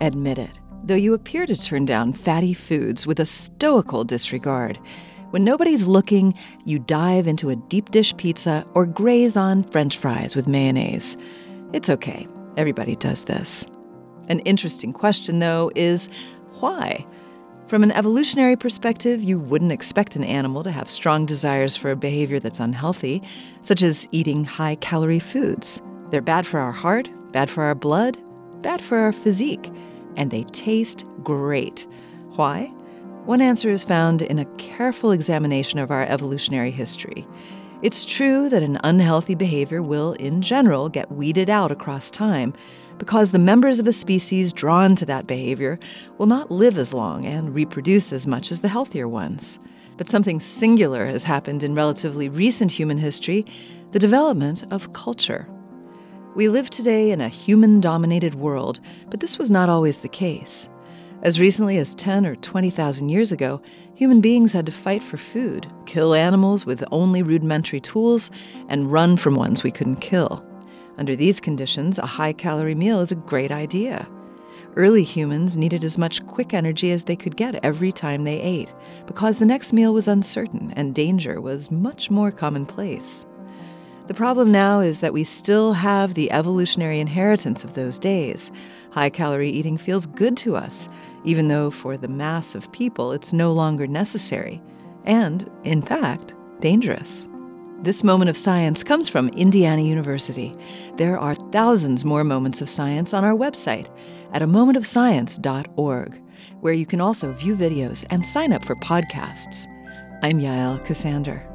admit it, though you appear to turn down fatty foods with a stoical disregard. When nobody's looking, you dive into a deep dish pizza or graze on french fries with mayonnaise. It's okay, everybody does this. An interesting question, though, is why? From an evolutionary perspective, you wouldn't expect an animal to have strong desires for a behavior that's unhealthy, such as eating high calorie foods. They're bad for our heart, bad for our blood, bad for our physique, and they taste great. Why? One answer is found in a careful examination of our evolutionary history. It's true that an unhealthy behavior will, in general, get weeded out across time, because the members of a species drawn to that behavior will not live as long and reproduce as much as the healthier ones. But something singular has happened in relatively recent human history the development of culture. We live today in a human dominated world, but this was not always the case. As recently as 10 or 20,000 years ago, human beings had to fight for food, kill animals with only rudimentary tools, and run from ones we couldn't kill. Under these conditions, a high calorie meal is a great idea. Early humans needed as much quick energy as they could get every time they ate, because the next meal was uncertain and danger was much more commonplace. The problem now is that we still have the evolutionary inheritance of those days. High calorie eating feels good to us, even though for the mass of people it's no longer necessary, and, in fact, dangerous. This moment of science comes from Indiana University. There are thousands more moments of science on our website at a momentofscience.org, where you can also view videos and sign up for podcasts. I'm Yael Ksander.